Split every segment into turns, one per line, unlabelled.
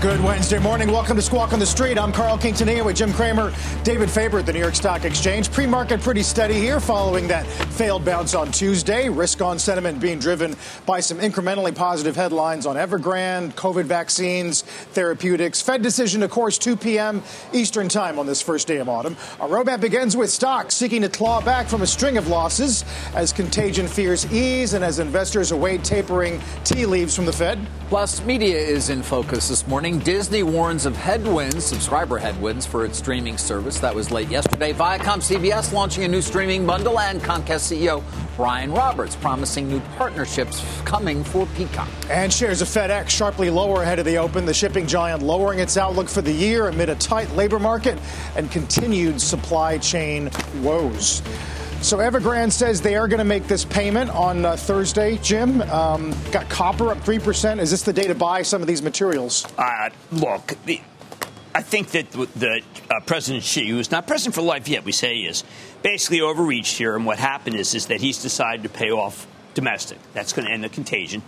Good Wednesday morning. Welcome to Squawk on the Street. I'm Carl Quintanilla with Jim Cramer, David Faber at the New York Stock Exchange. Pre-market pretty steady here following that failed bounce on Tuesday. Risk-on sentiment being driven by some incrementally positive headlines on Evergrande, COVID vaccines, therapeutics. Fed decision, of course, 2 p.m. Eastern time on this first day of autumn. Our roadmap begins with stocks seeking to claw back from a string of losses as contagion fears ease and as investors await tapering tea leaves from the Fed.
Plus, media is in focus this morning. Disney warns of headwinds, subscriber headwinds for its streaming service. That was late yesterday. Viacom CBS launching a new streaming bundle, and Comcast CEO Brian Roberts promising new partnerships coming for Peacock.
And shares of FedEx sharply lower ahead of the open. The shipping giant lowering its outlook for the year amid a tight labor market and continued supply chain woes. So Evergrande says they are going to make this payment on uh, Thursday. Jim, um, got copper up three percent. Is this the day to buy some of these materials?
Uh, look, I think that the uh, President Xi, who's not president for life yet, we say he is, basically overreached here. And what happened is, is that he's decided to pay off domestic. That's going to end the contagion.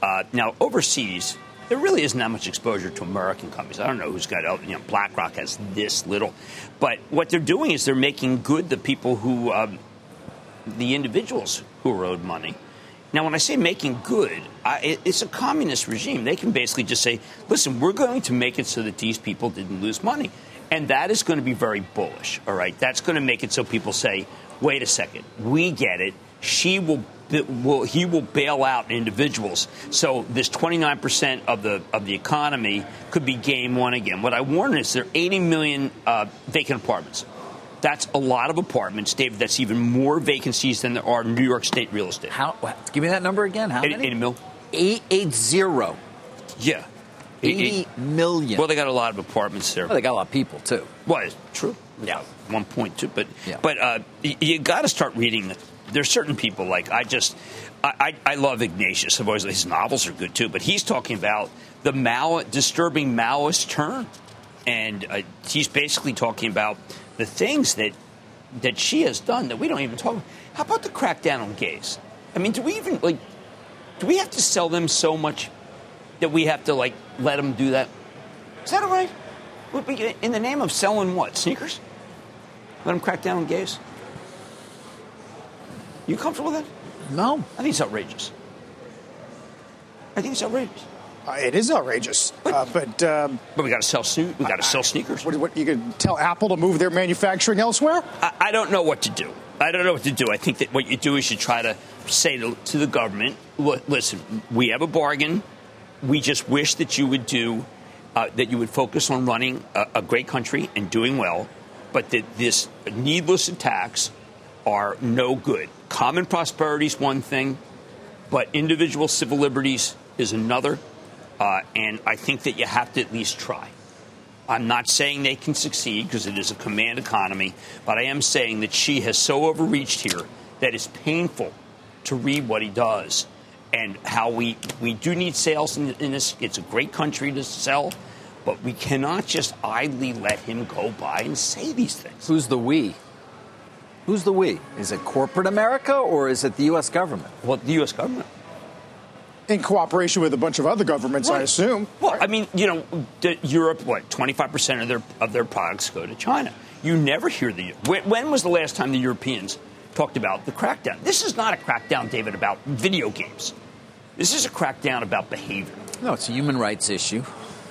Uh, now overseas, there really isn't that much exposure to American companies. I don't know who's got, you know, BlackRock has this little. But what they're doing is they're making good the people who, um, the individuals who are owed money. Now, when I say making good, I, it's a communist regime. They can basically just say, listen, we're going to make it so that these people didn't lose money. And that is going to be very bullish, all right? That's going to make it so people say, wait a second, we get it. Xi will will, he will bail out individuals. So this 29% of the of the economy could be game one again. What I warn is there are 80 million uh, vacant apartments. That's a lot of apartments, David. That's even more vacancies than there are in New York State real estate.
How? Give me that number again. How
80,
many?
80 mil.
Eight eight zero.
Yeah.
Eighty million.
Well, they got a lot of apartments there.
Well, they got a lot of people too.
Well, it's true.
Yeah.
One point two, but
Yeah.
but uh, you, you got to start reading. There's certain people like I just I, I, I love Ignatius. I've always his novels are good too, but he's talking about the Mao disturbing Maoist turn, and uh, he's basically talking about the things that that Xi has done that we don't even talk. about. How about the crackdown on gays? I mean, do we even like? Do we have to sell them so much that we have to like let them do that? Is that all right? In the name of selling what sneakers? Let them crack down on gays. You comfortable with that?
No.
I think it's outrageous. I think it's outrageous.
Uh, it is outrageous, uh, but um,
But we got to sell suit. We got to sell sneakers.
what, what you could tell Apple to move their manufacturing elsewhere?
I, I don't know what to do. I don't know what to do. I think that what you do is you try to say to, to the government, listen, we have a bargain. We just wish that you would do, uh, that you would focus on running a, a great country and doing well, but that this needless attacks are no good. Common prosperity is one thing, but individual civil liberties is another. Uh, and I think that you have to at least try. I'm not saying they can succeed because it is a command economy, but I am saying that Xi has so overreached here that it's painful to read what he does and how we, we do need sales in, in this. It's a great country to sell, but we cannot just idly let him go by and say these things.
Who's the we? Who's the we? Is it corporate America or is it the U.S. government?
Well, the U.S. government.
In cooperation with a bunch of other governments, I assume.
Well, I mean, you know, the, Europe, what, 25% of their, of their products go to China. You never hear the. When, when was the last time the Europeans talked about the crackdown? This is not a crackdown, David, about video games. This is a crackdown about behavior.
No, it's a human rights issue.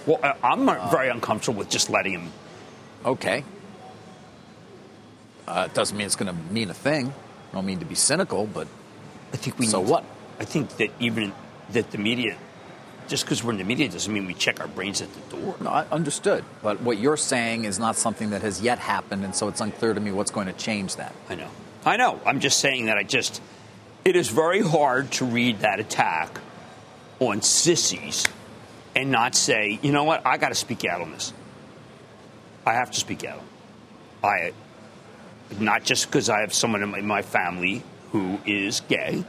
Well, I- I'm uh, very uncomfortable with just letting him.
Okay. Uh, it doesn't mean it's going to mean a thing. I don't mean to be cynical, but
I think we.
So
need-
what?
I think that even that the media just because we're in the media doesn't mean we check our brains at the door.
No, I understood. But what you're saying is not something that has yet happened, and so it's unclear to me what's going to change that.
I know. I know. I'm just saying that I just, it is very hard to read that attack on sissies and not say, you know what, I got to speak out on this. I have to speak out. I, not just because I have someone in my, my family who is gay,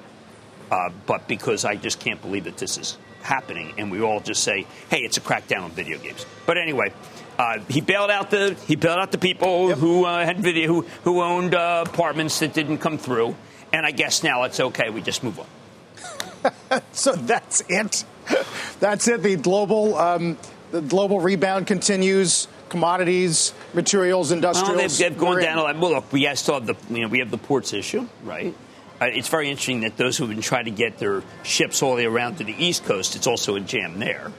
uh, but because I just can't believe that this is happening, and we all just say, "Hey, it's a crackdown on video games." But anyway, uh, he bailed out the he bailed out the people yep. who uh, had video who who owned uh, apartments that didn't come through, and I guess now it's okay. We just move
on. so that's it. That's it. The global um, the global rebound continues commodities, materials, industrials.
Well, they've, they've gone down a lot. Well, look, we still have the you know we have the ports issue, right? Uh, it's very interesting that those who've been trying to get their ships all the way around to the East Coast, it's also a jam there.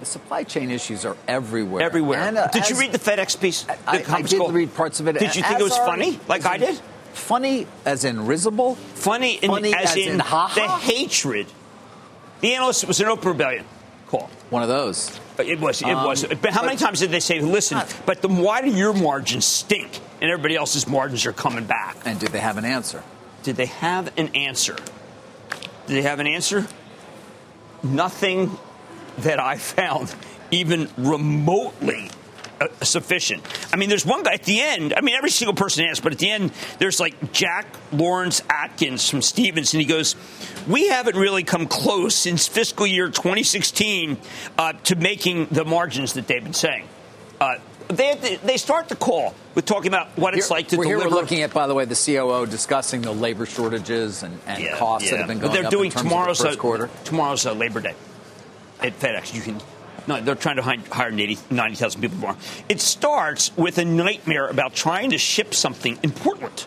The supply chain issues are everywhere.
Everywhere. And, uh, did as, you read the FedEx piece?
I, I, I did read parts of it.
Did you think it was funny, like I did?
Funny as in risible?
Funny, in,
funny
as,
as
in,
in
the hatred. The analyst was an open rebellion call.
One of those.
It was. It um, was. But how many times did they say, "Listen"? But then why do your margins stink and everybody else's margins are coming back?
And did they have an answer?
Did they have an answer? Did they have an answer? Nothing that I found even remotely uh, sufficient. I mean, there's one guy at the end. I mean, every single person asked, but at the end, there's like Jack Lawrence Atkins from Stephens, and he goes, "We haven't really come close since fiscal year 2016 uh, to making the margins that they've been saying." Uh, they, they start the call with talking about what it's
here,
like to
we're
deliver.
Here we're looking at, by the way, the COO discussing the labor shortages and, and yeah, costs yeah. that have been going
but they're
up
doing
in
tomorrow's
the first quarter.
Uh, tomorrow's uh, Labor Day at FedEx. You can no, they're trying to hire 90,000 people more. It starts with a nightmare about trying to ship something in Portland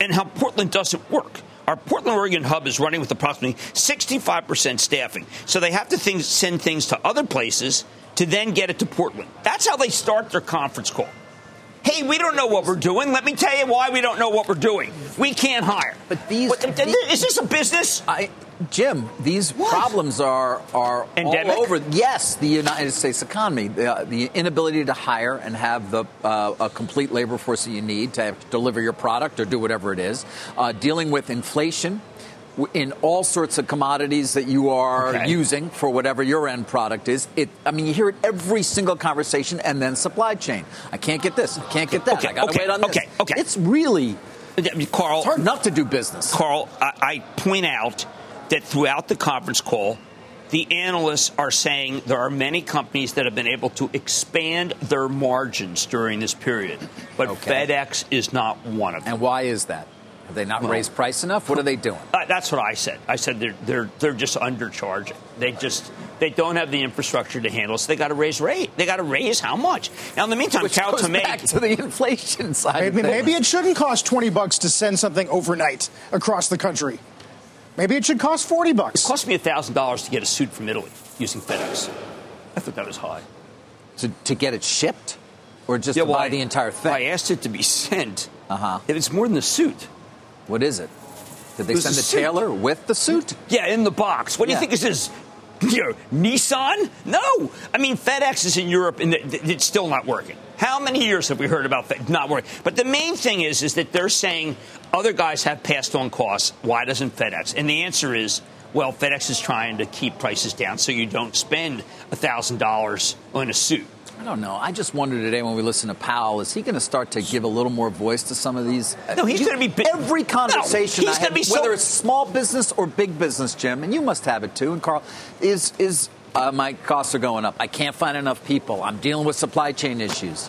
and how Portland doesn't work. Our Portland, Oregon hub is running with approximately 65% staffing. So they have to things, send things to other places to then get it to Portland. That's how they start their conference call. Hey, we don't know what we're doing. Let me tell you why we don't know what we're doing. We can't hire.
But these,
what, these is this a business?
I, Jim, these what? problems are are
Endemic?
all over. Yes, the United States economy, the, the inability to hire and have the uh, a complete labor force that you need to deliver your product or do whatever it is, uh, dealing with inflation in all sorts of commodities that you are okay. using for whatever your end product is. It, I mean, you hear it every single conversation, and then supply chain. I can't get this. I can't get that.
Okay,
I got to
okay,
wait on this.
Okay, okay.
It's really,
Carl.
It's hard enough to do business.
Carl, I, I point out that throughout the conference call, the analysts are saying there are many companies that have been able to expand their margins during this period, but okay. FedEx is not one of them.
And why is that? Have they not well, raised price enough? What are they doing?
Uh, that's what I said. I said they're they're they're just undercharging. They just they don't have the infrastructure to handle. So they got to raise rate. They got to raise how much? Now in the meantime,
Which
Carol
goes back to the inflation side.
Maybe, maybe it shouldn't cost twenty bucks to send something overnight across the country. Maybe it should cost forty bucks.
It cost me thousand dollars to get a suit from Italy using FedEx. I thought that was high.
To, to get it shipped, or just yeah, to well, buy I, the entire thing?
I asked it to be sent.
Uh huh.
It's more than the suit.
What is it? Did they send the suit. tailor with the suit?
Yeah, in the box. What do yeah. you think this is? You know, Nissan? No. I mean, FedEx is in Europe and it's still not working. How many years have we heard about FedEx not working? But the main thing is, is that they're saying other guys have passed on costs. Why doesn't FedEx? And the answer is, well, FedEx is trying to keep prices down so you don't spend $1,000 on a suit.
I don't know. I just wonder today when we listen to Powell, is he going to start to give a little more voice to some of these?
No, he's going to be
bi- every conversation.
No, he's
going to
be
so- whether it's small business or big business, Jim, and you must have it too. And Carl is is uh, my costs are going up. I can't find enough people. I'm dealing with supply chain issues.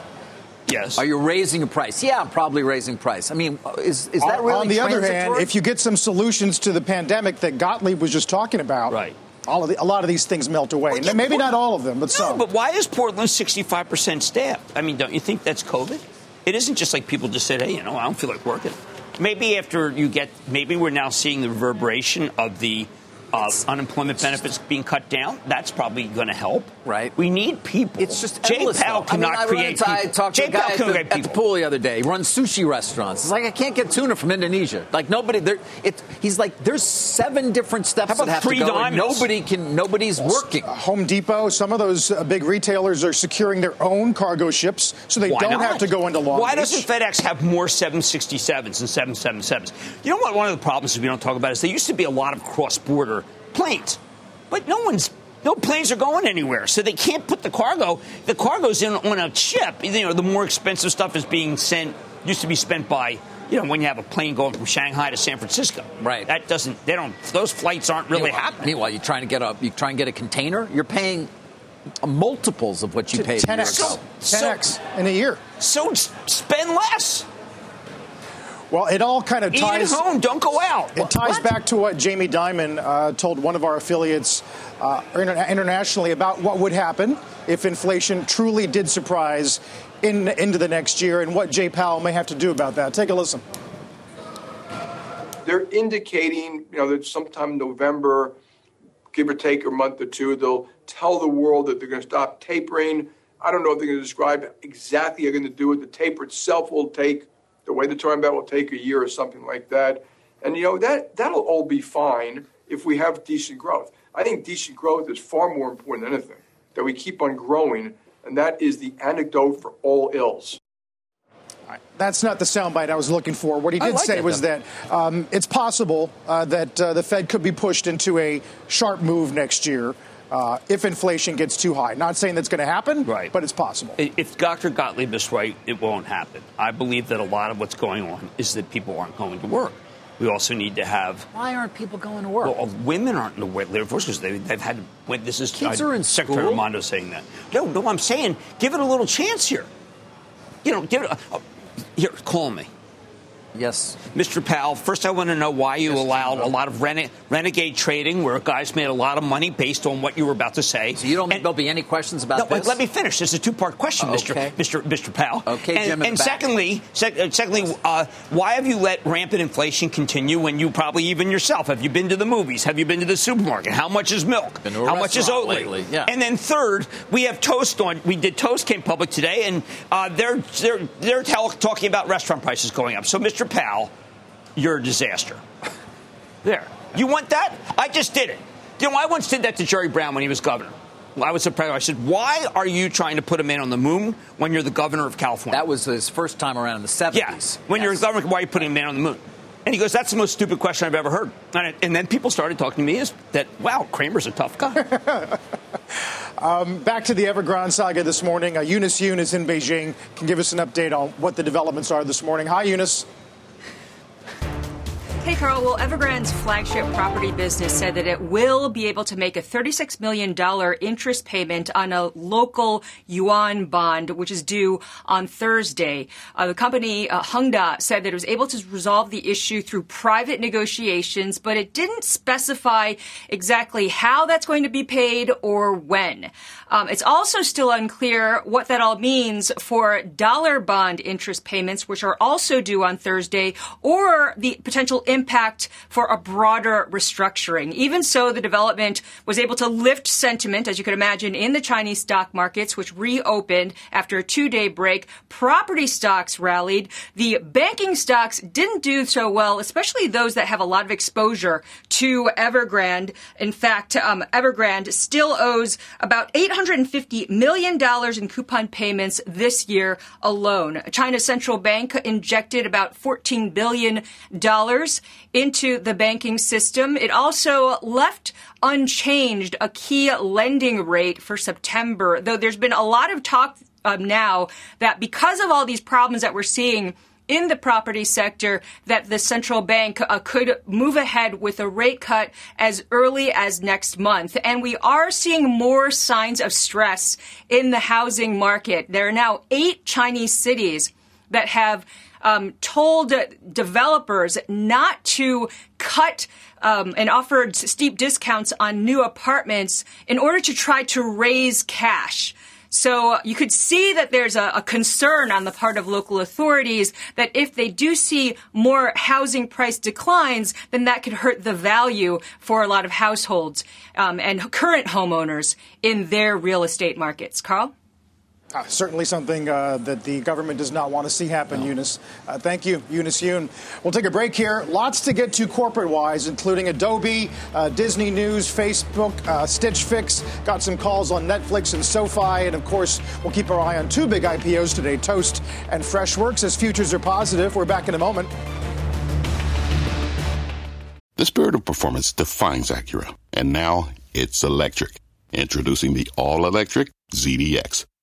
Yes.
Are you raising a price? Yeah, I'm probably raising price. I mean, is, is that really
On the other hand, if you get some solutions to the pandemic that Gottlieb was just talking about,
right
all of the, a lot of these things melt away. Well, yeah, Maybe not all of them, but
no,
some.
But why is Portland 65% staffed? I mean, don't you think that's COVID? It isn't just like people just said, hey, you know, I don't feel like working. Maybe after you get, maybe we're now seeing the reverberation of the uh, unemployment benefits being cut down. That's probably going to help.
Right.
We need people.
It's just
Jay
endless,
Powell
though.
cannot
I mean,
create
I, I
people.
talked to
Jay
a guy at the,
create
at the
people.
pool the other day. He runs sushi restaurants. It's like I can't get tuna from Indonesia. Like nobody. There. It. He's like there's seven different steps
How about
that have
free
to go.
diamonds?
Nobody can. Nobody's working.
Home Depot, some of those uh, big retailers are securing their own cargo ships so they
Why
don't
not?
have to go into Long
Why
Beach.
doesn't FedEx have more 767s and 777s? You know what? One of the problems we don't talk about is there used to be a lot of cross-border planes, but no one's. No planes are going anywhere, so they can't put the cargo. The cargo's in on a ship. You know, the more expensive stuff is being sent. Used to be spent by, you know, when you have a plane going from Shanghai to San Francisco.
Right.
That doesn't. They don't. Those flights aren't really
meanwhile,
happening.
Meanwhile, you're trying to get a you try and get a container. You're paying multiples of what you paid
10x, 10x in a year.
So spend less.
Well, it all kind of
Eat
ties.
at home. Don't go out.
It ties
What?
back to what Jamie Dimon uh, told one of our affiliates uh, interna- internationally about what would happen if inflation truly did surprise in, into the next year and what Jay Powell may have to do about that. Take a listen.
they're indicating, you know, that sometime in November, give or take a month or two, they'll tell the world that they're going to stop tapering. I don't know if they're going to describe exactly how they're going to do it. The taper itself will take, the way they're talking about will take a year or something like that. And, you know, that, that'll all be fine if we have decent growth. I think decent growth is far more important than anything, that we keep on growing, and that is the antidote for all ills.
That's not the soundbite I was looking for. What he did
like
say
it,
was
though.
that um, it's possible uh, that uh, the Fed could be pushed into a sharp move next year uh, if inflation gets too high. Not saying that's going to happen,
Right.
but it's possible.
If Dr. Gottlieb is right, it won't happen. I believe that a lot of what's going on is that people aren't going to work. We also need to have.
Why aren't people going to work?
Well, women aren't in the labor force because they, they've had. When this is
Kids
uh,
are in
Secretary
school.
Raimondo saying that. No, no, I'm saying give it a little chance here. You know, give it. A, uh, here, call me.
Yes.
Mr. Powell, first I want to know why you
Yes,
allowed a lot of rene- renegade trading where guys made a lot of money based on what you were about to say.
So you don't
And-
there'll be any questions about
no,
this?
let me finish. This is a two-part question,
Okay.
Mr. Mr. Mr. Powell.
Okay,
and,
Jim
And secondly, sec- uh, secondly, uh, why have you let rampant inflation continue when you probably even yourself have you been to the movies? Have you been to the supermarket? How much is milk?
Been to a
How much is Oatly?
lately, yeah.
And then third, we have Toast on. We did Toast came public today, and uh, they're they're they're talking about restaurant prices going up. So, Mr. Powell, you're a disaster. There. You want that? I just did it. You know, I once did that to Jerry Brown when he was governor. I was surprised. I said, "Why are you trying to put a man on the moon when you're the governor of California?"
That was his first time around in the 70s.
yeah. When you're
Yes.
the governor, why are you putting a man on the moon? And he goes, "That's the most stupid question I've ever heard." And, and then people started talking to me is that, "Wow, Cramer's a tough guy."
Back to the Evergrande saga this morning. Uh, Eunice Yoon is in Beijing. Can give us an update on what the developments are this morning. Hi, Eunice.
Hey, Carl. Well, Evergrande's flagship property business said that it will be able to make a $36 million interest payment on a local yuan bond, which is due on Thursday. Uh, the company, uh, said that it was able to resolve the issue through private negotiations, but it didn't specify exactly how that's going to be paid or when. Um, it's also still unclear what that all means for dollar bond interest payments, which are also due on Thursday, or the potential impact for a broader restructuring. Even so, the development was able to lift sentiment, as you could imagine, in the Chinese stock markets, which reopened after a two day break. Property stocks rallied. The banking stocks didn't do so well, especially those that have a lot of exposure to Evergrande. In fact, um, Evergrande still owes about $850 million in coupon payments this year alone. China's central bank injected about $14 billion into the banking system. It also left unchanged a key lending rate for September, though there's been a lot of talk um, now that because of all these problems that we're seeing in the property sector that the central bank uh, could move ahead with a rate cut as early as next month. And we are seeing more signs of stress in the housing market. There are now eight Chinese cities that have um, told developers not to cut um, and offered steep discounts on new apartments in order to try to raise cash. So you could see that there's a, a, concern on the part of local authorities that if they do see more housing price declines, then that could hurt the value for a lot of households um, and current homeowners in their real estate markets. Carl?
Uh, certainly something uh, that the government does not want to see happen, no. Eunice. Uh, thank you, Eunice Yoon. We'll take a break here. Lots to get to corporate wise, including Adobe, uh, Disney News, Facebook, uh, Stitch Fix. Got some calls on Netflix and SoFi. And of course, we'll keep our eye on two big IPOs today Toast and Freshworks. As futures are positive, we're back in a moment.
The spirit of performance defines Acura. And now it's electric. Introducing the all electric ZDX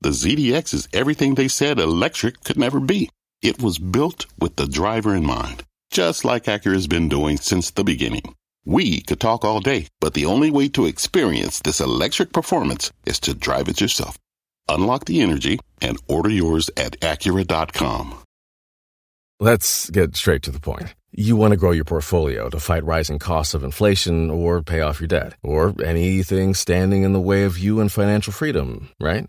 the ZDX is everything they said electric could never be. It was built with the driver in mind, just like Acura has been doing since the beginning. We could talk all day, but the only way to experience this electric performance is to drive it yourself. Unlock the energy and order yours at Acura.com.
Let's get straight to the point. You want to grow your portfolio to fight rising costs of inflation or pay off your debt, or anything standing in the way of you and financial freedom, right?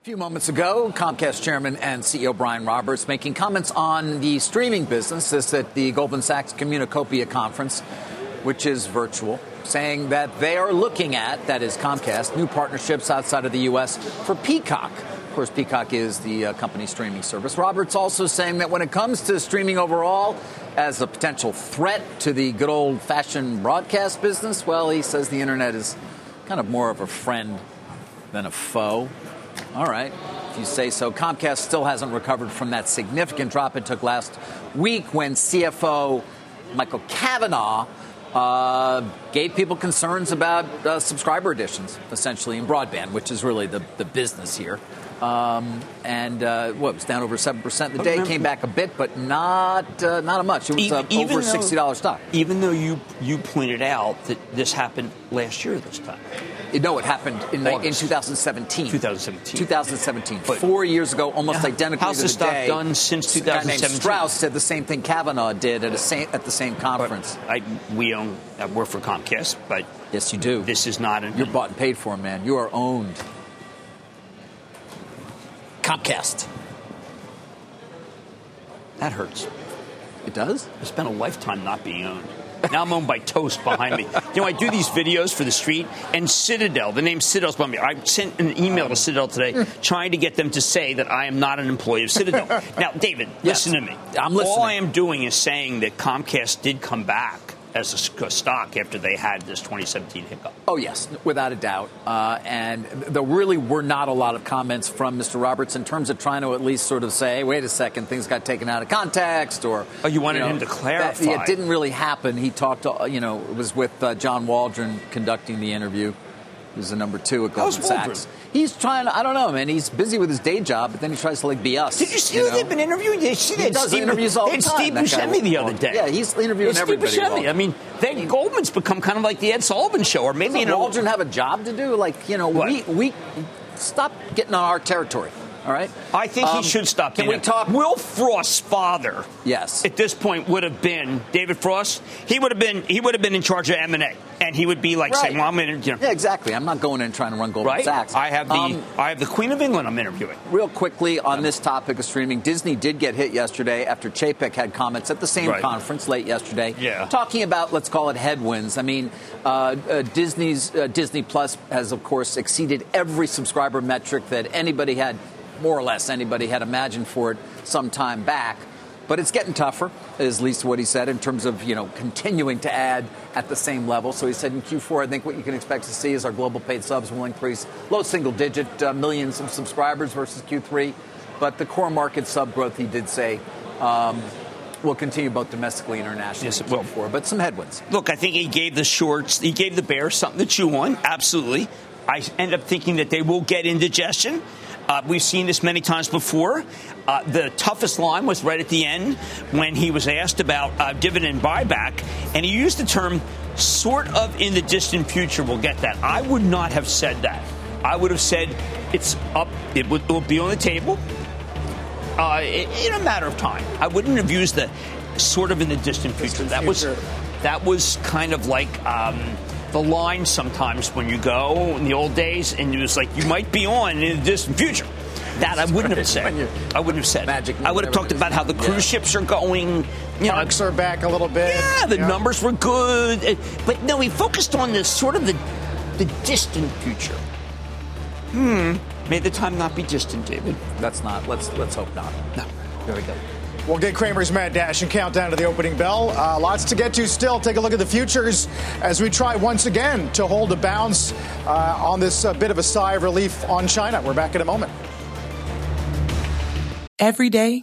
A few moments ago, Comcast chairman and CEO Brian Roberts making comments on the streaming business this at the Goldman Sachs Communacopia conference, which is virtual, saying that they are looking at, that is Comcast, new partnerships outside of the U.S. for Peacock. Of course, Peacock is the uh, company streaming service. Roberts also saying that when it comes to streaming overall, as a potential threat to the good old fashioned broadcast business, well, he says the internet is kind of more of a friend than a foe. All right. If you say so. Comcast still hasn't recovered from that significant drop it took last week when CFO Michael Cavanagh uh, gave people concerns about uh, subscriber additions, essentially, in broadband, which is really the, the business here. Um, and uh, what was down over seven percent the day. Came back a bit, but not uh, not a much. It was uh, even over sixty dollars stock.
Even though you you pointed out that this happened last year this time.
No, it happened in, in 2017.
2017.
2017. But Four years ago, almost yeah, identically
how's
to
the,
the
stock
day.
done since 2017?
Strauss said the same thing Cavanagh did at, same, at the same conference.
I, we own, I work for Comcast, but
yes, you do.
This is not an.
You're bought and paid for, man. You are owned. Comcast.
That hurts.
It does?
I spent a lifetime not being owned. Now I'm owned by Toast behind me. You know, I do these videos for the street, and Citadel, the name Citadel's behind me. I sent an email to Citadel today trying to get them to say that I am not an employee of Citadel. now, David, yes. listen to me.
I'm listening.
All I am doing is saying that Comcast did come back as a stock after they had this 2017 hiccup.
Oh, yes, without a doubt. Uh, and there really were not a lot of comments from Mr. Roberts in terms of trying to at least sort of say, wait a second, things got taken out of context or.
Oh, you wanted you know, him to clarify.
That, it didn't really happen. He talked, to, you know, it was with uh, John Waldron conducting the interview. Who's the number two at Goldman Sachs? He's trying. To, I don't know, man. He's busy with his day job, but then he tries to like be us.
Did you see
you
who they've been interviewing? They,
he does Steve, interviews all the time.
Steve Buscemi the other day.
Yeah, he's interviewing
Steve
everybody.
Steve Buscemi. I mean, I mean, Goldman's become kind of like the Ed Sullivan Show, or maybe
you know, Waldron have a job to do. Like you know, what? we we stop getting on our territory. All right.
I think
Um,
he should stop.
Can we talk?
Wilfred Frost's father?
Yes.
At this point, would have been David Frost. He would have been. He would have been in charge of M and A, and he would be like saying, "Well, I'm in." You know,
Yeah, exactly. I'm not going in and trying to run Goldman
right?
Sachs.
I have the.
Um,
I have the Queen of England. I'm interviewing.
Real quickly on this topic of streaming, Disney did get hit yesterday after Chapek had comments at the same
Right.
conference late yesterday,
Yeah.
talking about let's call it headwinds. I mean, uh, uh, Disney's uh, Disney Plus has of course exceeded every subscriber metric that anybody had, more or less anybody had imagined for it some time back. But it's getting tougher, is at least what he said, in terms of you know continuing to add at the same level. So he said in Q4, I think what you can expect to see is our global paid subs will increase low single digit uh, millions of subscribers versus Q3. But the core market sub growth, he did say, um, will continue both domestically and internationally.
Yes, it will.
Q4, but some headwinds.
Look, I think he gave the shorts. He gave the Bears something to chew on. Absolutely. I end up thinking that they will get indigestion. Uh, we've seen this many times before. Uh, the toughest line was right at the end when he was asked about uh, dividend buyback, and he used the term "sort of in the distant future." We'll get that. I would not have said that. I would have said it's up. It will, it will be on the table uh, in, in a matter of time. I wouldn't have used the sort of in the distant future. that was that was kind of like um, the line sometimes when you go in the old days, and it was like you might be on in the distant future. That I wouldn't have said. I wouldn't have said.
Magic,
I would have talked about how the cruise ships are going. You know,
Parks are back a little bit.
yeah, the numbers were good, but no, he focused on the sort of the the distant future. Hmm. May the time not be distant, David.
That's not. Let's let's hope not.
No.
There we go.
We'll get Cramer's Mad Dash and countdown to the opening bell. Uh, lots to get to still. Take a look at the futures as we try once again to hold a bounce uh, on this uh, bit of a sigh of relief on China. We're back in a moment.
Every day,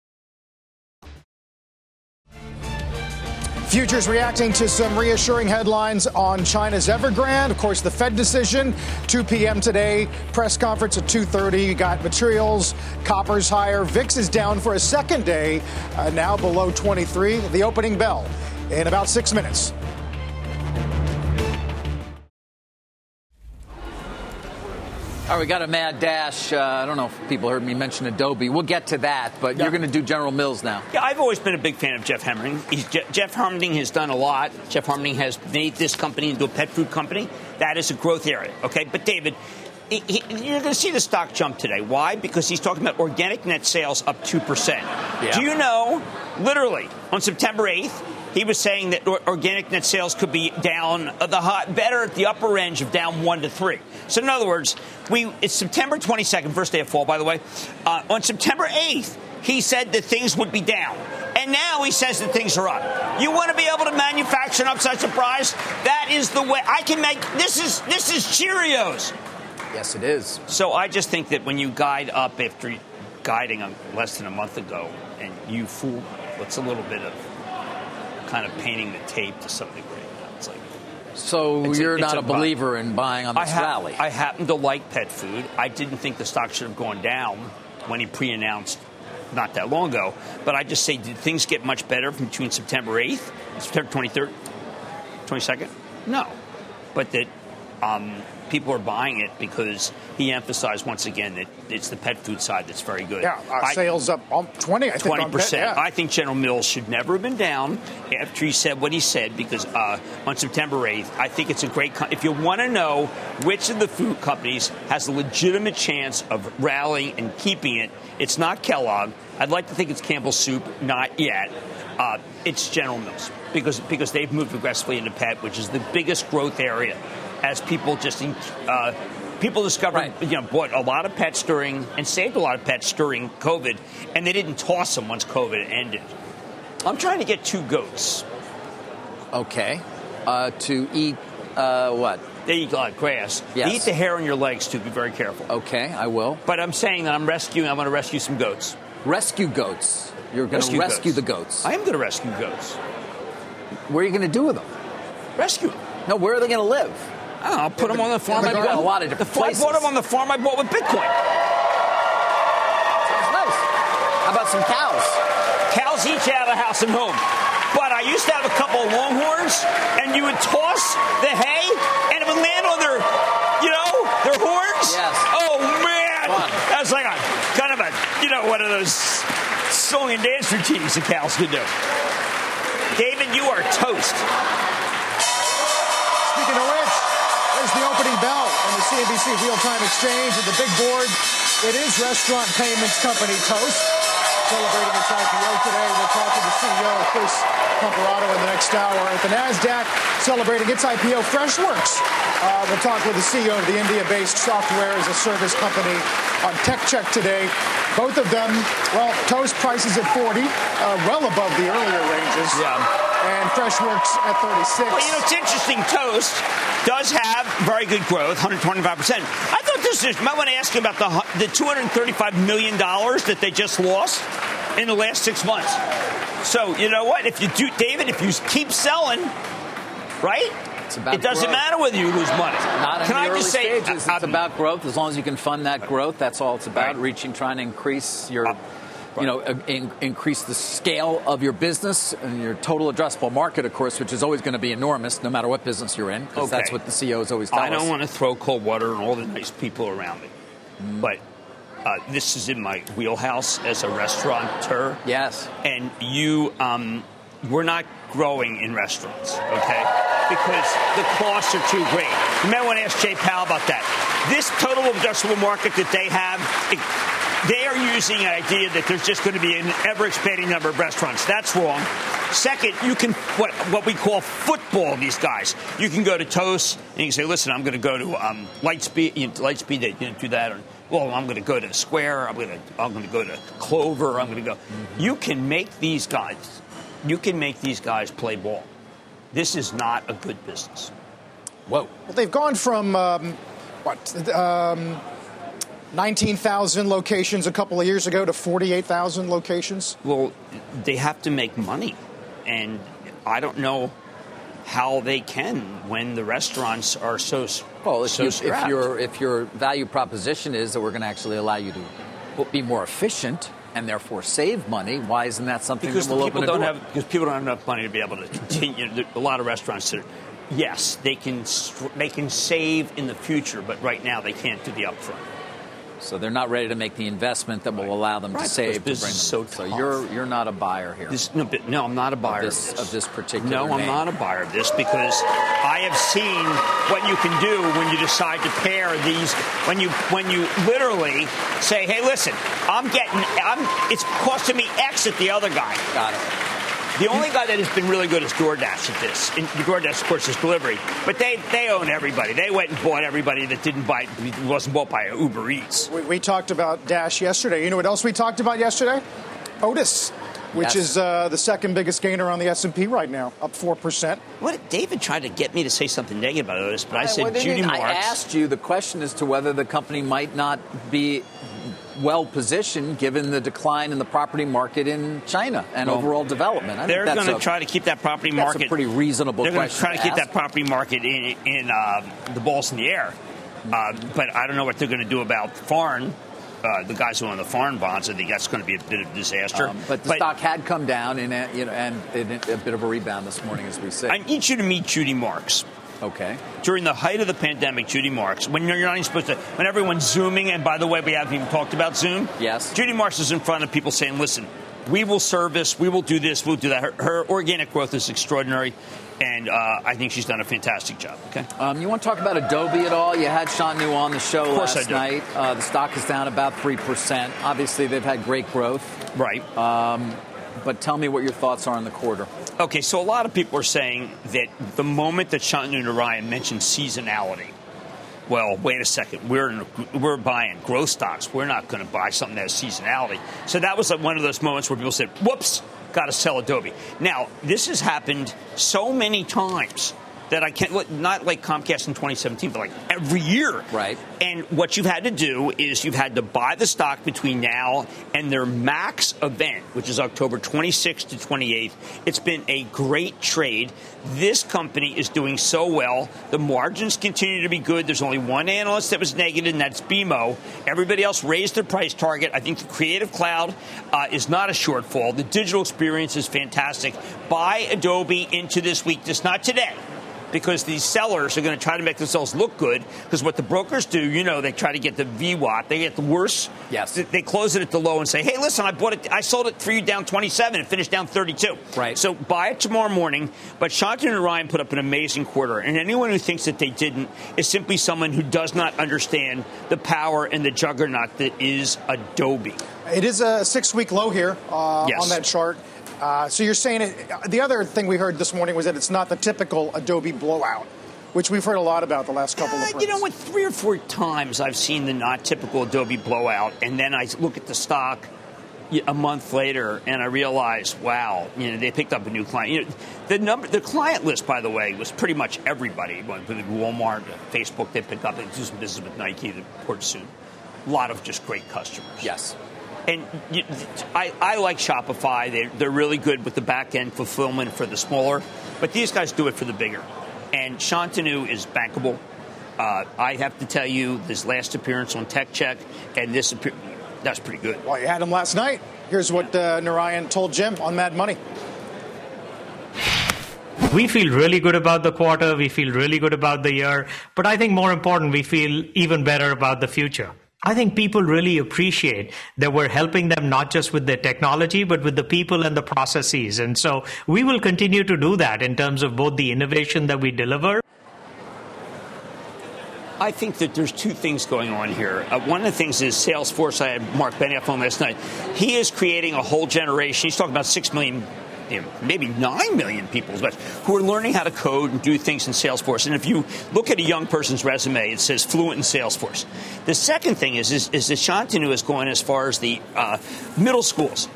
Futures reacting to some reassuring headlines on China's Evergrande. Of course, the Fed decision, 2 p.m. today. Press conference at 2:30. You got materials, copper's higher. VIX is down for a second day, uh, now below 23. The opening bell in about six minutes.
All right, we got a mad dash. Uh, I don't know if people heard me mention Adobe. We'll get to that, but you're going to do General Mills now.
Yeah, I've always been a big fan of Jeff Hemming. He's, Je- Jeff Harmening has done a lot. Jeff Harmening has made this company into a pet food company. That is a growth area, okay? But David, he, he, you're going to see the stock jump today. Why? Because he's talking about organic net sales up 2%. Do you know, literally, on September 8th, he was saying that organic net sales could be down uh, the hot, better at the upper range of down one to three. So in other words, we it's September 22nd, first day of fall, by the way. Uh, on September 8th, he said that things would be down. And now he says that things are up. You want to be able to manufacture an upside surprise? That is the way I can make this is this is Cheerios.
Yes, it is.
So I just think that when you guide up after guiding less than a month ago and you fool, what's a little bit of kind of painting the tape to some degree. It's like
So
It's
you're
it's
not
a
a, believer in buying on
I,
this
hap-
rally.
I happen to like pet food. I didn't think the stock should have gone down when he pre-announced not that long ago. But I just say, did things get much better from between September 8th and September 23rd, 22nd? No. But that um, people are buying it because he emphasized once again that it's the pet food side that's very good.
Yeah, uh,
I-
sales up um, 20. I think
Twenty
on pet,
percent.
yeah.
I think General Mills should never have been down after he said what he said because uh, on September eighth, I think it's a great. Co- if you want to know which of the food companies has a legitimate chance of rallying and keeping it, it's not Kellogg. I'd like to think it's Campbell Soup. Not yet. Uh, it's General Mills because because they've moved aggressively into pet, which is the biggest growth area as people just. Uh, People discovered, you know, bought a lot of pets during and saved a lot of pets during COVID, and they didn't toss them once COVID ended. I'm trying to get two goats.
okay. Uh, to eat uh, what?
They eat uh, grass.
Yes.
Eat the hair on your legs too. Be very careful.
Okay, I will.
But I'm saying that I'm rescuing. I'm going to rescue some goats.
Rescue goats. You're going to
Rescue
rescue
goats.
the goats.
I am going to rescue goats.
What are you going to do with them?
Rescue them.
No, where are they going to live?
I don't know. I'll put them on the farm.
the
I
garden.
bought
A lot of different
the, I bought them on the farm I bought with Bitcoin.
Sounds nice. How about some cows?
Cows each have a house and home. But I used to have a couple of longhorns, and you would toss the hay, and it would land on their, you know, their horns.
Yes.
Oh man,
Fun.
that was like a kind of a, you know, one of those song and dance routines the cows could do. David, you are toast.
Speaking of CNBC real-time exchange and the big board. It is Restaurant Payments Company Toast. Celebrating its IPO today. We'll talk to the CEO, Chris Comparato, in the next hour. At the NASDAQ, celebrating its IPO, Freshworks. Uh, we'll talk with the CEO of the India-based software as a service company on Tech Check today. Both of them, well, Toast prices at 40, uh, well above the earlier ranges.
Yeah.
And Freshworks at 36.
Well, you know, it's interesting. Toast does have very good growth, 125%. I thought this is, might want to ask you about the, the $235 million that they just lost in the last six months. So, you know what? If you do, David, if you keep selling, right? It doesn't
growth.
matter whether you lose money.
Not in
Can
the
I
early
just say,
stages.
I-
It's about growth. As long as you can fund that growth, that's all it's about.
Right.
Reaching, trying to increase your,
Uh,
you know, in, increase the scale of your business and your total addressable market, of course, which is always going to be enormous, no matter what business you're in. Because that's what the CEOs always tell
I
us.
don't want to throw cold water on all the nice people around me, but uh, this is in my wheelhouse as a restaurateur.
Yes.
and you um, we're not growing in restaurants okay because the costs are too great you may want to ask jay powell about that this total addressable market that they have it, they are using an idea that there's just going to be an ever expanding number of restaurants that's wrong second you can what what we call football these guys you can go to toast and you can say listen i'm going to go to um, lightspeed you know, lightspeed they didn't do that or, well, I'm going to go to Square. I'm going to I'm going to go to Clover. I'm going to go. You can make these guys. You can make these guys play ball. This is not a good business.
Whoa.
Well, they've gone from um, what um, 19,000 locations a couple of years ago to 48,000 locations.
Well, they have to make money, and I don't know how they can when the restaurants are so
Well, if,
so
you, if
strapped.
your if your value proposition is that we're going to actually allow you to be more efficient and therefore save money, why isn't that something
because
that will open
people don't have because people don't have enough money to be able to continue. A lot of restaurants that, are, yes, they can they can save in the future, but right now they can't do the upfront.
So they're not ready to make the investment that will allow them
Right,
to save. To
business
them.
is so
so you're you're not a buyer here.
This, no, but no, I'm not a buyer
this-
of this.
of this particular
No, I'm not a buyer of this because I have seen what you can do when you decide to pair these. When you when you literally say, "Hey, listen, I'm getting, I'm, it's costing me X at the other guy."
Got it.
The only guy that has been really good is DoorDash at this. And DoorDash, of course, is delivery, but they they own everybody. They went and bought everybody that didn't buy wasn't bought by Uber Eats.
We, we talked about Dash yesterday. You know what else we talked about yesterday? Otis, which
Yes.
is uh, the second biggest gainer on the S&P right now, up 4%.
What David tried to get me to say something negative about Otis, but I said
Well,
Judy
didn't-
Marks.
I asked you the question as to whether the company might not be well positioned given the decline in the property market in China and
Well,
overall development. I
They're going to try to keep that property
that's a
market.
pretty reasonable
They're going to
question
try to
to
keep that property market in in uh, the balls in the air. Uh, but I don't know what they're going to do about foreign. Uh, the guys who own the foreign bonds, I think that's going to be a bit of a disaster.
Um, but the stock had come down in a, you know, and in a bit of a rebound this morning, as we say.
I need you to meet Judy Marks.
Okay.
During the height of the pandemic, Judy Marks, when you're not even supposed to, when everyone's Zooming, and by the way, we haven't even talked about Zoom.
Yes.
Judy Marks is in front of people saying, listen, we will service, we will do this, we'll do that. Her, her organic growth is extraordinary, and uh, I think she's done a fantastic job. Okay.
Um, you want to talk about Adobe at all? You had Shantanu on the show last night. Uh, the stock is down about 3%. Obviously, they've had great growth.
Right.
Um, but tell me what your thoughts are on the quarter.
Okay, so a lot of people are saying that the moment that Shantanu Narayen mentioned seasonality, well, wait a second, we're in, we're buying growth stocks. We're not going to buy something that has seasonality. So that was like one of those moments where people said, "Whoops, got to sell Adobe." Now this has happened so many times that I can't, not like Comcast in 2017, but like every year.
Right.
And what you've had to do is you've had to buy the stock between now and their max event, which is October 26th to 28th. It's been a great trade. This company is doing so well. The margins continue to be good. There's only one analyst that was negative, and that's BMO. Everybody else raised their price target. I think the Creative Cloud uh, is not a shortfall. The digital experience is fantastic. Buy Adobe into this week, just not today because these sellers are going to try to make themselves look good. Because what the brokers do, you know, they try to get the VWAP, they get the worst.
Yes.
They close it at the low and say, "Hey, listen, I bought it, I sold it for you down 27 and finished down 32."
Right.
So buy it tomorrow morning. But Shantanu Narayen put up an amazing quarter, and anyone who thinks that they didn't is simply someone who does not understand the power and the juggernaut that is Adobe.
It is a six-week low here uh,
Yes.
on that chart. Uh, so you're saying it. The other thing we heard this morning was that it's not the typical Adobe blowout, which we've heard a lot about the last couple of.
Uh, you know what? Three or four times I've seen the not typical Adobe blowout, and then I look at the stock a month later, and I realize, wow, you know, they picked up a new client. You know, the number, the client list, by the way, was pretty much everybody. Walmart, Facebook, they picked up. They do some business with Nike, the port soon. A lot of just great customers.
Yes.
And you, I, I like Shopify. They, they're really good with the back end fulfillment for the smaller, but these guys do it for the bigger. And Shantanu is bankable. Uh, I have to tell you, this last appearance on Tech Check and this that's pretty good.
Well, you had him last night. Here's what uh, Narayen told Jim on Mad Money.
We feel really good about the quarter. We feel really good about the year. But I think more important, we feel even better about the future. I think people really appreciate that we're helping them not just with the technology, but with the people and the processes. And so we will continue to do that in terms of both the innovation that we deliver
I think that there's two things going on here. Uh, one of the things is Salesforce. I had Mark Benioff on last night. He is creating a whole generation. He's talking about six million, you know, maybe nine million people, but who are learning how to code and do things in Salesforce. And if you look at a young person's resume, it says fluent in Salesforce. The second thing is is, is that Shantanu is going as far as the uh, middle schools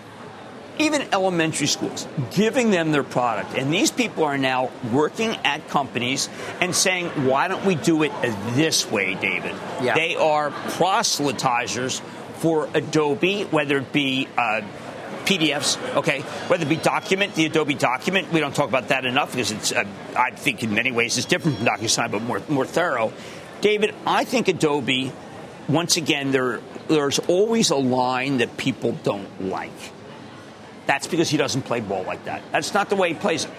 even elementary schools, giving them their product. And these people are now working at companies and saying, why don't we do it this way, David?
Yeah.
They are proselytizers for Adobe, whether it be uh, PDFs, okay, whether it be document, the Adobe document. We don't talk about that enough because it's, uh, I think, in many ways, it's different from DocuSign, but more, more thorough. David, I think Adobe, once again, there, there's always a line that people don't like. That's because he doesn't play ball like that. That's not the way he plays it.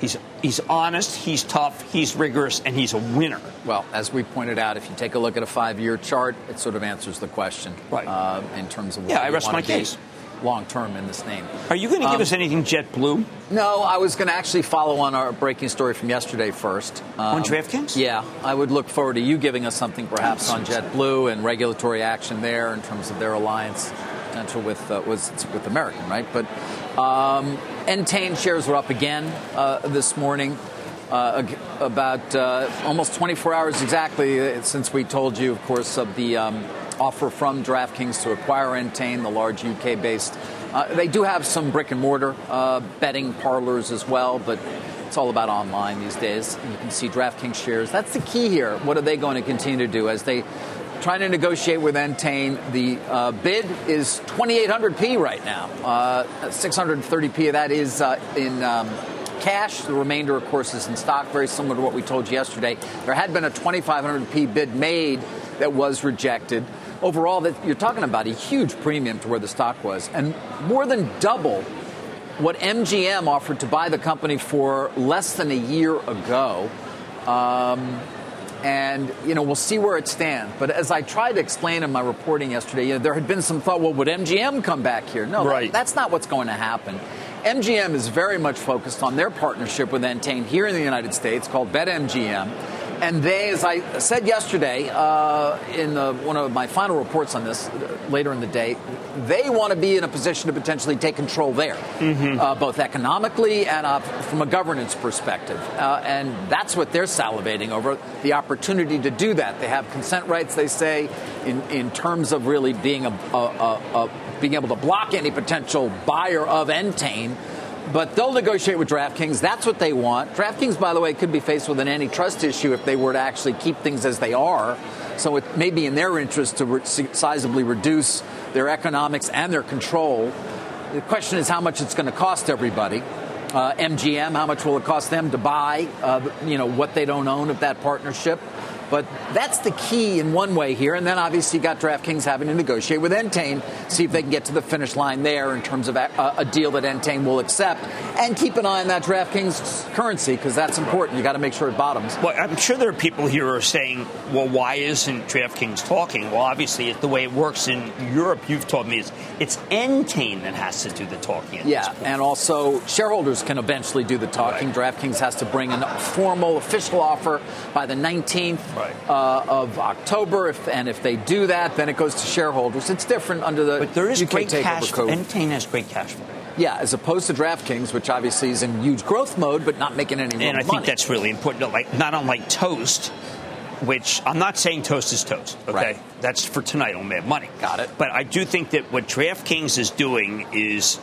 He's, he's honest, he's tough, he's rigorous, and he's a winner.
Well, as we pointed out, if you take a look at a five-year chart, it sort of answers the question
Right.
uh, in terms of what
Yeah, I rest my
be
case.
Long term in this name.
Are you going to give
Um,
us anything JetBlue?
No, I was going to actually follow on our breaking story from yesterday first. Um,
On DraftKings?
Yeah, I would look forward to you giving us something perhaps on JetBlue and regulatory action there in terms of their alliance potential with uh, was with American, right? But um, Entain shares were up again uh, this morning. Uh, about uh, almost 24 hours exactly uh, since we told you, of course, of the um, offer from DraftKings to acquire Entain, the large UK based. Uh, they do have some brick and mortar uh, betting parlors as well, but it's all about online these days. You can see DraftKings shares. That's the key here. What are they going to continue to do as they try to negotiate with Entain? The uh, bid is 2,800p right now. Uh, 630p of that is uh, in. Um, cash. The remainder, of course, is in stock, very similar to what we told you yesterday. There had been a 2,500p bid made that was rejected. Overall, that you're talking about a huge premium to where the stock was, and more than double what MGM offered to buy the company for less than a year ago. Um, and you know we'll see where it stands. But as I tried to explain in my reporting yesterday, you know, there had been some thought, well, would MGM come back here? No, that- that's not what's going to happen. MGM is very much focused on their partnership with Entain here in the United States called BetMGM. And they, as I said yesterday uh, in the, one of my final reports on this uh, later in the day, they want to be in a position to potentially take control there, uh, both economically and uh, from a governance perspective. Uh, and that's what they're salivating over the opportunity to do that. They have consent rights, they say, in, in terms of really being a, a, a, a being able to block any potential buyer of Entain but they'll negotiate with DraftKings. That's what they want. DraftKings, by the way, could be faced with an antitrust issue if they were to actually keep things as they are. So it may be in their interest to re- sizably reduce their economics and their control. The question is how much it's going to cost everybody. Uh, MGM, how much will it cost them to buy, uh, you know, what they don't own of that partnership? But that's the key in one way here. And then obviously you got DraftKings having to negotiate with Entain, see if they can get to the finish line there in terms of a, a deal that Entain will accept. And keep an eye on that DraftKings currency because that's important. You got to make sure it bottoms.
Well, I'm sure there are people here who are saying, well, why isn't DraftKings talking? Well, obviously, it's the way it works in Europe, you've told me, is it's Entain that has to do the talking.
yeah, and also shareholders can eventually do the talking. Right. DraftKings has to bring a formal official offer by the 19th right. Uh, of October, if, and if they do that, then it goes to shareholders. It's different under the
but there is
UK
great cash.
Code.
Entain has great cash flow.
Yeah, as opposed to DraftKings, which obviously is in huge growth mode, but not making any
money. And I
money.
think that's really important. Like not unlike Toast, which I'm not saying Toast is Toast. Okay,
right.
that's for tonight on Mad Money.
Got it.
But I do think that what DraftKings is doing is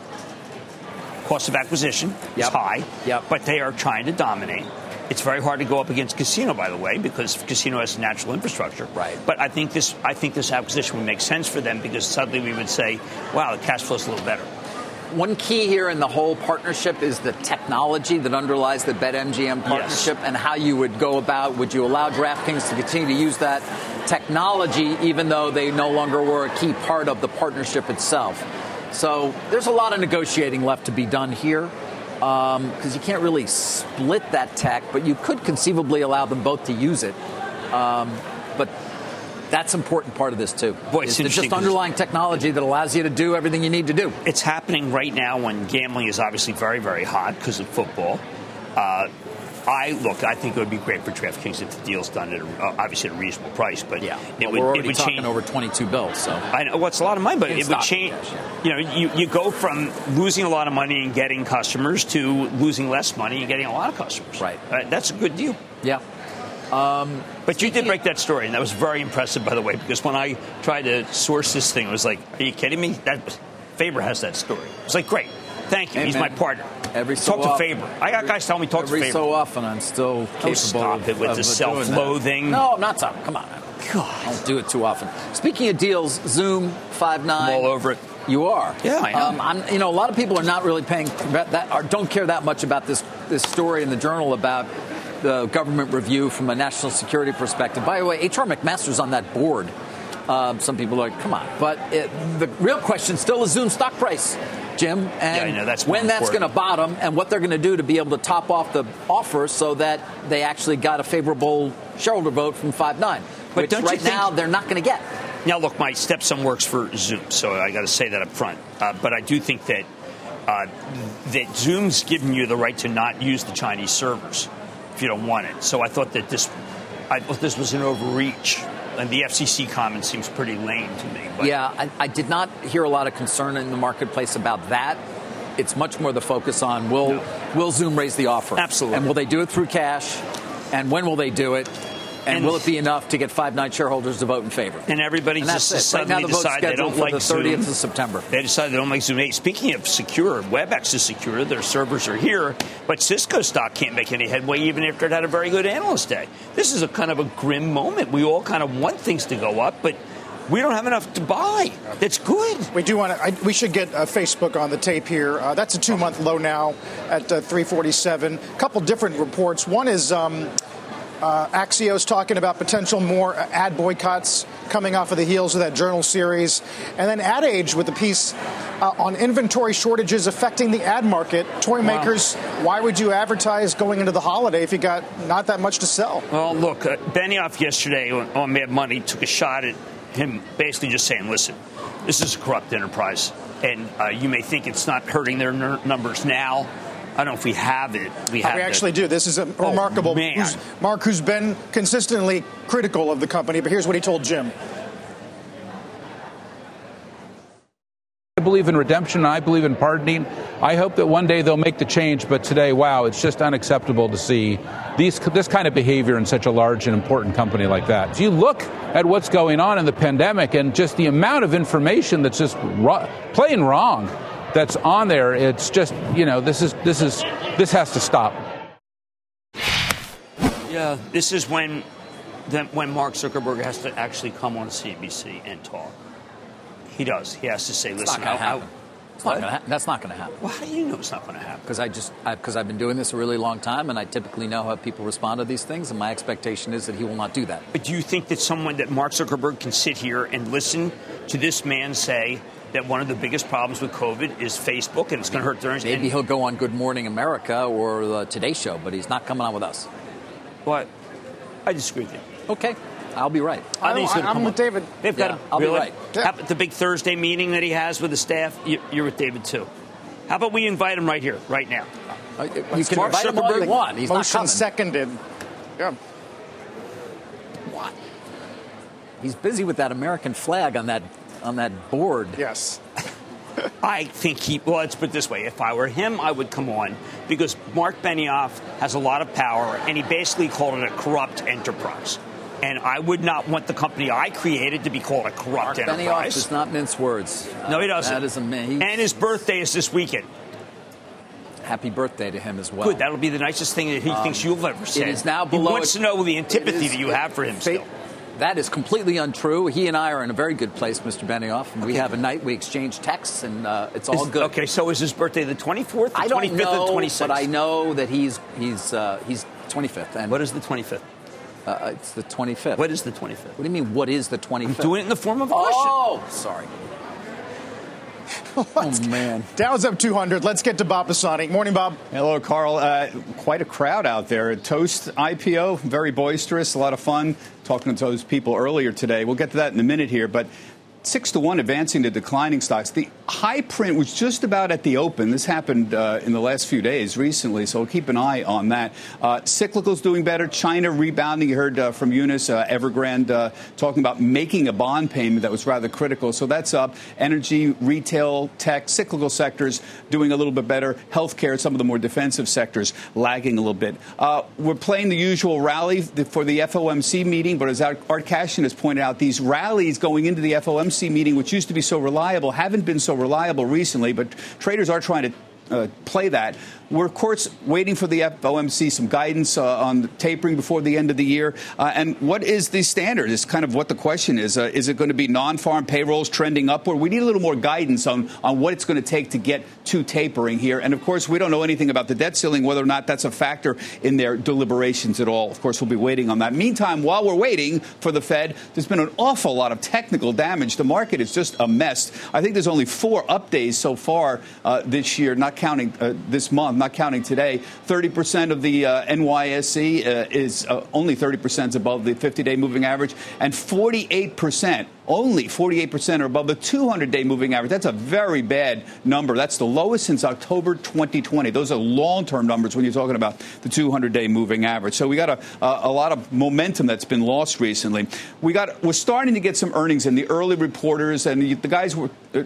cost of acquisition
yep.
is high.
Yep.
But they are trying to dominate. It's very hard to go up against casino, by the way, because casino has natural infrastructure.
Right.
But I think this, I think this acquisition would make sense for them because suddenly we would say, "Wow, the cash flow is a little better."
One key here in the whole partnership is the technology that underlies the BetMGM partnership
yes.
and how you would go about. Would you allow DraftKings to continue to use that technology even though they no longer were a key part of the partnership itself? So there's a lot of negotiating left to be done here because um, you can't really split that tech, but you could conceivably allow them both to use it. Um, but that's an important part of this too.
Boy, it's,
it's just underlying technology that allows you to do everything you need to do.
It's happening right now when gambling is obviously very, very hot because of football. Uh, I look. I think it would be great for DraftKings if the deal's done at a, uh, obviously at a reasonable price. But
yeah,
it
well,
would,
we're already
it would
talking
change
over twenty-two bills. So
I know. Well, it's a lot of money, but
it's
it would change. You know, you, you go from losing a lot of money and getting customers to losing less money and getting a lot of customers.
Right.
Uh, that's a good deal.
Yeah. Um,
but you did break that story, and that was very impressive, by the way, because when I tried to source this thing, it was like, "Are you kidding me?" That Faber has that story. It's like, great, thank you.
Hey,
He's
man.
my partner.
Every so
talk
often,
to Faber. I got guys telling me talk to Faber.
Every so often, I'm still capable
oh, stop
of,
it with the self-loathing.
No, I'm not talking. Come on, God, I don't do it too often. Speaking of deals, Zoom Five9.
all over it.
You are.
Yeah, I am.
Um, you know, a lot of people are not really paying that, or don't care that much about this this story in the journal about the government review from a national security perspective. By the way, H.R. McMaster's on that board. Um, some people are like, come on. But it, the real question still is Zoom stock price, Jim. And
yeah, know, that's
when that's going to bottom and what they're going to do to be able to top off the offer so that they actually got a favorable shareholder vote from Five9,
but
which
don't
right
you think,
now they're not going to get.
Now, look, my stepson works for Zoom, so I got to say that up front. Uh, but I do think that uh, that Zoom's given you the right to not use the Chinese servers if you don't want it. So I thought that this, I thought this was an overreach. And the FCC comment seems pretty lame to me. But.
Yeah, I, I, did not hear a lot of concern in the marketplace about that. It's much more the focus on will
No.
will Zoom raise the offer?
Absolutely.
And will they do it through cash? And when will they do it? And,
And-
will it be enough to get Five9 shareholders to vote in favor?
And everybody
And that's
just
it. Right now,
suddenly
the
decide they don't like
the 30th
Zoom.
of September.
They decided they don't like Zoom. Hey, speaking of secure, WebEx is secure. Their servers are here, but Cisco stock can't make any headway even after it had a very good analyst day. This is a kind of a grim moment. We all kind of want things to go up, but we don't have enough to buy. That's good.
We do want to. We should get uh, Facebook on the tape here. Uh, that's a two-month low now at uh, 347. A couple different reports. One is um, uh, Axios talking about potential more ad boycotts coming off of the heels of that journal series, and then Ad Age with a piece uh, on inventory shortages affecting the ad market. Toy makers, why would you advertise going into the holiday if you got not that much to sell?
Well, look, uh, Benioff yesterday on, on Mad Money took a shot at him basically just saying, listen, this is a corrupt enterprise. And uh, you may think it's not hurting their n- numbers now. I don't know if we have it. We oh, have
we
the-
actually do. This is a
Oh,
remarkable.
man.
Who's, Mark, who's been consistently critical of the company, but here's what he told Jim.
I believe in redemption. I believe in pardoning. I hope that one day they'll make the change, but today, wow, it's just unacceptable to see these, this kind of behavior in such a large and important company like that. If you look at what's going on in the pandemic and just the amount of information that's just ro- plain wrong, that's on there. It's just, you know, this is this is this has to stop.
Yeah, this is when the, when Mark Zuckerberg has to actually come on CNBC and talk. He does. He has to say,
It's
"Listen,
not going to
I- I-
It's not gonna ha- that's not going to happen.
Well, how do you know it's not going to happen?
Because I just because I've been doing this a really long time, and I typically know how people respond to these things, and my expectation is that he will not do that.
But do you think that someone that Mark Zuckerberg can sit here and listen to this man say that one of the biggest problems with COVID is Facebook and it's going to hurt their
Maybe he'll go on Good Morning America or the Today Show, but he's not coming on with us.
What? I disagree with you.
Okay, I'll be right.
I think he's going to
I'm
come
with
on.
David.
They've
Yeah,
got to
I'll be right.
How about the big Thursday meeting that he has with the staff? You- You're with David too. How about we invite him right here, right now?
Uh, You
Let's
can
Mark
invite him all you
Zuckerberg-
want. He's not
Motion
coming.
seconded. Yeah.
What? He's busy with that American flag on that on that board.
Yes.
I think he. Well, let's put it this way: if I were him, I would come on because Mark Benioff has a lot of power, and he basically called it a corrupt enterprise. And I would not want the company I created to be called a corrupt
Benioff
enterprise.
does not mince words.
no, he doesn't.
That is a man.
And his birthday is this weekend.
Happy birthday to him as well.
Good. That'll be the nicest thing that he
Um,
thinks you've ever said.
It is now below.
He wants to know the antipathy
is-
that you have for him. Still.
That is completely untrue. He and I are in a very good place, Mr. Benioff. And We have a night we exchange texts, and uh, it's all
Is-
good.
Okay, so is his birthday the 24th, the
I don't
25th,
know,
or the 26th?
but I know that he's he's uh, he's 25th. And
What is the 25th?
uh, it's the 25th.
What is the 25th?
What do you mean? What is the 25th?
Doing it in the form of a question.
Oh, sorry. oh man.
Dow's up 200. Let's get to Bob Pisani. Morning, Bob.
Hello, Carl. Uh, quite a crowd out there. Toast IPO, very boisterous, a lot of fun. Talking to those people earlier today. We'll get to that in a minute here, but. Six to one advancing to declining stocks. The high print was just about at the open. This happened uh, in the last few days recently, so keep an eye on that. Uh, cyclicals doing better. China rebounding. You heard uh, from Eunice uh, Evergrande uh, talking about making a bond payment that was rather critical. So that's up. Energy, retail, tech, cyclical sectors doing a little bit better. Healthcare, some of the more defensive sectors lagging a little bit. Uh, we're playing the usual rally for the FOMC meeting, but as Art Cashin has pointed out, these rallies going into the FOMC meeting, which used to be so reliable, haven't been so reliable recently, but traders are trying to uh, play that. We're, of course, waiting for the FOMC, some guidance uh, on tapering before the end of the year. Uh, and what is the standard? Is kind of what the question is. Uh, is it going to be non farm payrolls trending upward? We need a little more guidance on, on what it's going to take to get to tapering here. And, of course, we don't know anything about the debt ceiling, whether or not that's a factor in their deliberations at all. Of course, we'll be waiting on that. Meantime, while we're waiting for the Fed, there's been an awful lot of technical damage. The market is just a mess. I think there's only four up days so far uh, this year, not counting uh, this month not counting today. 30% of the uh, NYSE uh, is uh, only 30% above the 50 day moving average, and 48%. Only 48% are above the 200 day moving average. That's a very bad number. That's the lowest since October 2020. Those are long term numbers when you're talking about the 200 day moving average. So we got a, a, lot of momentum that's been lost recently. We got, we're starting to get some earnings in the early reporters, and the guys were uh,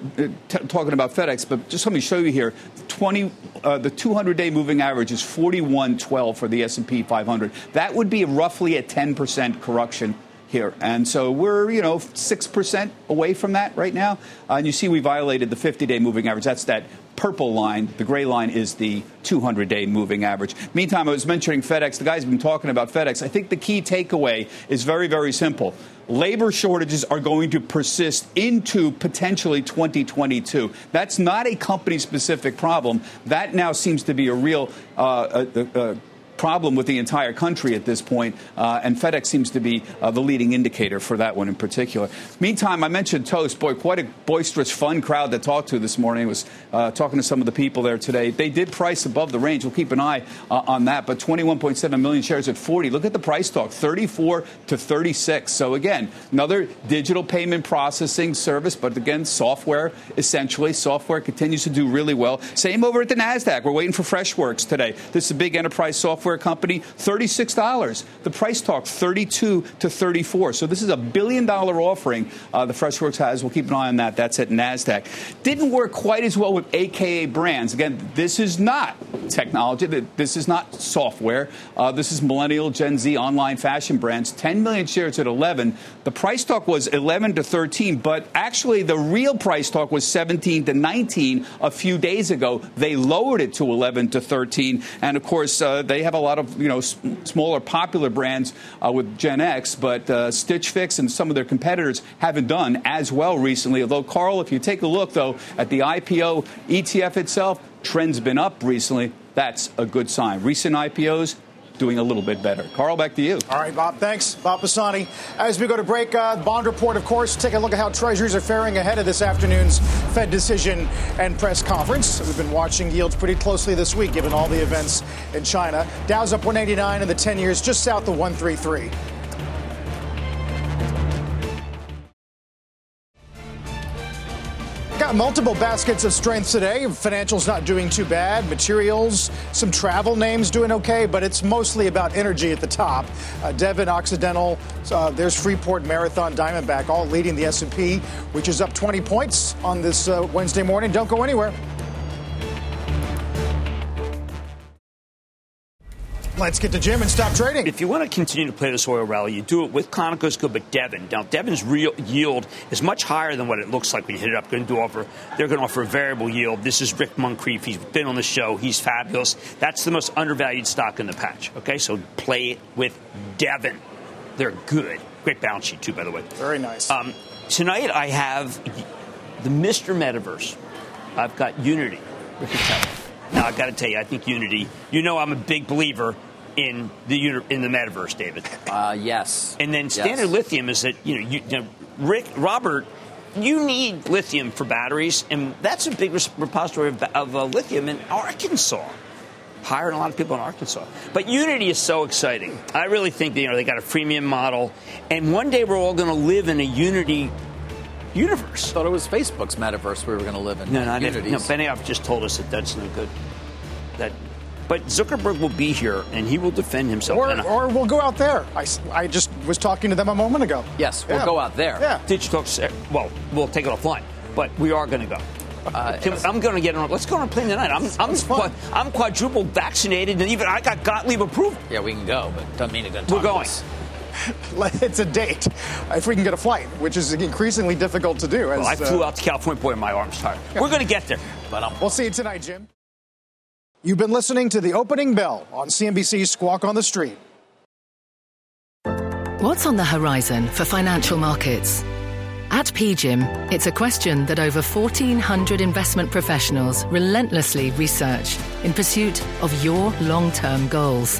t- talking about FedEx, but just let me show you here 20, uh, the 200 day moving average is 4112 for the S&P 500. That would be roughly a 10% correction here. And so we're, you know, 6% away from that right now. Uh, and you see we violated the 50 day moving average. That's that purple line. The gray line is the 200 day moving average. Meantime, I was mentioning FedEx. The guys have been talking about FedEx. I think the key takeaway is very, very simple. Labor shortages are going to persist into potentially 2022. That's not a company specific problem. That now seems to be a real uh, uh, uh, problem with the entire country at this point, uh, and FedEx seems to be uh, the leading indicator for that one in particular. Meantime, I mentioned Toast. Boy, quite a boisterous, fun crowd to talk to this morning. I was uh, talking to some of the people there today. They did price above the range. We'll keep an eye uh, on that, but 21.7 million shares at 40. Look at the price talk, 34 to 36. So again, another digital payment processing service, but again, software essentially. Software continues to do really well. Same over at the NASDAQ. We're waiting for Freshworks today. This is a big enterprise software company, $36. The price talk, 32 to 34. So this is a billion dollar offering uh, the Freshworks has. We'll keep an eye on that. That's at NASDAQ. Didn't work quite as well with AKA brands. Again, this is not technology. This is not software. Uh, this is millennial, Gen Z, online fashion brands. 10 million shares at 11. The price talk was 11 to 13, but actually the real price talk was 17 to 19 a few days ago. They lowered it to 11 to 13, and of course uh, they have a lot of you know s- smaller popular brands uh, with Gen X, but uh, Stitch Fix and some of their competitors haven't done as well recently. Although Carl, if you take a look though at the IPO ETF itself, trend's been up recently. That's a good sign. Recent IPOs doing a little bit better. Carl, back to you.
All right, Bob. Thanks, Bob Pisani. As we go to break, uh, bond report, of course. Take a look at how Treasuries are faring ahead of this afternoon's Fed decision and press conference. We've been watching yields pretty closely this week, given all the events in China. Dow's up 189, and the 10 years just south of 133. Got multiple baskets of strength today. Financials not doing too bad. Materials, some travel names doing okay, but it's mostly about energy at the top. Uh, Devon, Occidental, uh, there's Freeport, Marathon, Diamondback, all leading the S&P, which is up 20 points on this uh, Wednesday morning. Don't go anywhere. Let's get to Jim and stop trading.
If you want to continue to play this oil rally, you do it with ConocoPhillips, but Devon. Now, Devon's real yield is much higher than what it looks like when you hit it up. Going to offer, they're going to offer a variable yield. This is Rick Muncrief. He's been on the show. He's fabulous. That's the most undervalued stock in the patch. Okay, so play it with Devon. They're good. Great balance sheet too, by the way.
Very nice.
Um, tonight I have the Mr. Metaverse. I've got Unity. Now I've got to tell you, I think Unity. You know, I'm a big believer in the in the metaverse, David.
Uh, yes.
And then Standard
Yes.
Lithium is that you know, you, you know, Rick Robert. You need lithium for batteries, and that's a big repository of, of uh, lithium in Arkansas. Hiring a lot of people in Arkansas, but Unity is so exciting. I really think that, you know they got a freemium model, and one day we're all going to live in a Unity universe.
I thought it was Facebook's metaverse we were going to live in.
No, not
Unity's.
No, Benioff just told us that that's no good. That, but Zuckerberg will be here and he will defend himself.
Or,
I-
or we'll go out there. I, I just was talking to them a moment ago.
Yes, we'll go out there.
Yeah.
Digital. Well, we'll take it offline, but we are going to go.
Uh,
Tim, I'm going to get on. Let's go on a plane tonight. I'm I'm,
fun.
I'm quadruple vaccinated, and even I got Gottlieb approved.
yeah, we can go, but doesn't mean it's going to
We're going.
It's a date. If we can get a flight, which is increasingly difficult to do. As,
Well, I flew
uh,
out to California. Boy, my arm's tired. We're going to get there.
But um,
We'll see you tonight, Jim. You've been listening to the opening bell on CNBC's Squawk on the Street.
What's on the horizon for financial markets? At PGIM, it's a question that over 1,400 investment professionals relentlessly research in pursuit of your long term goals.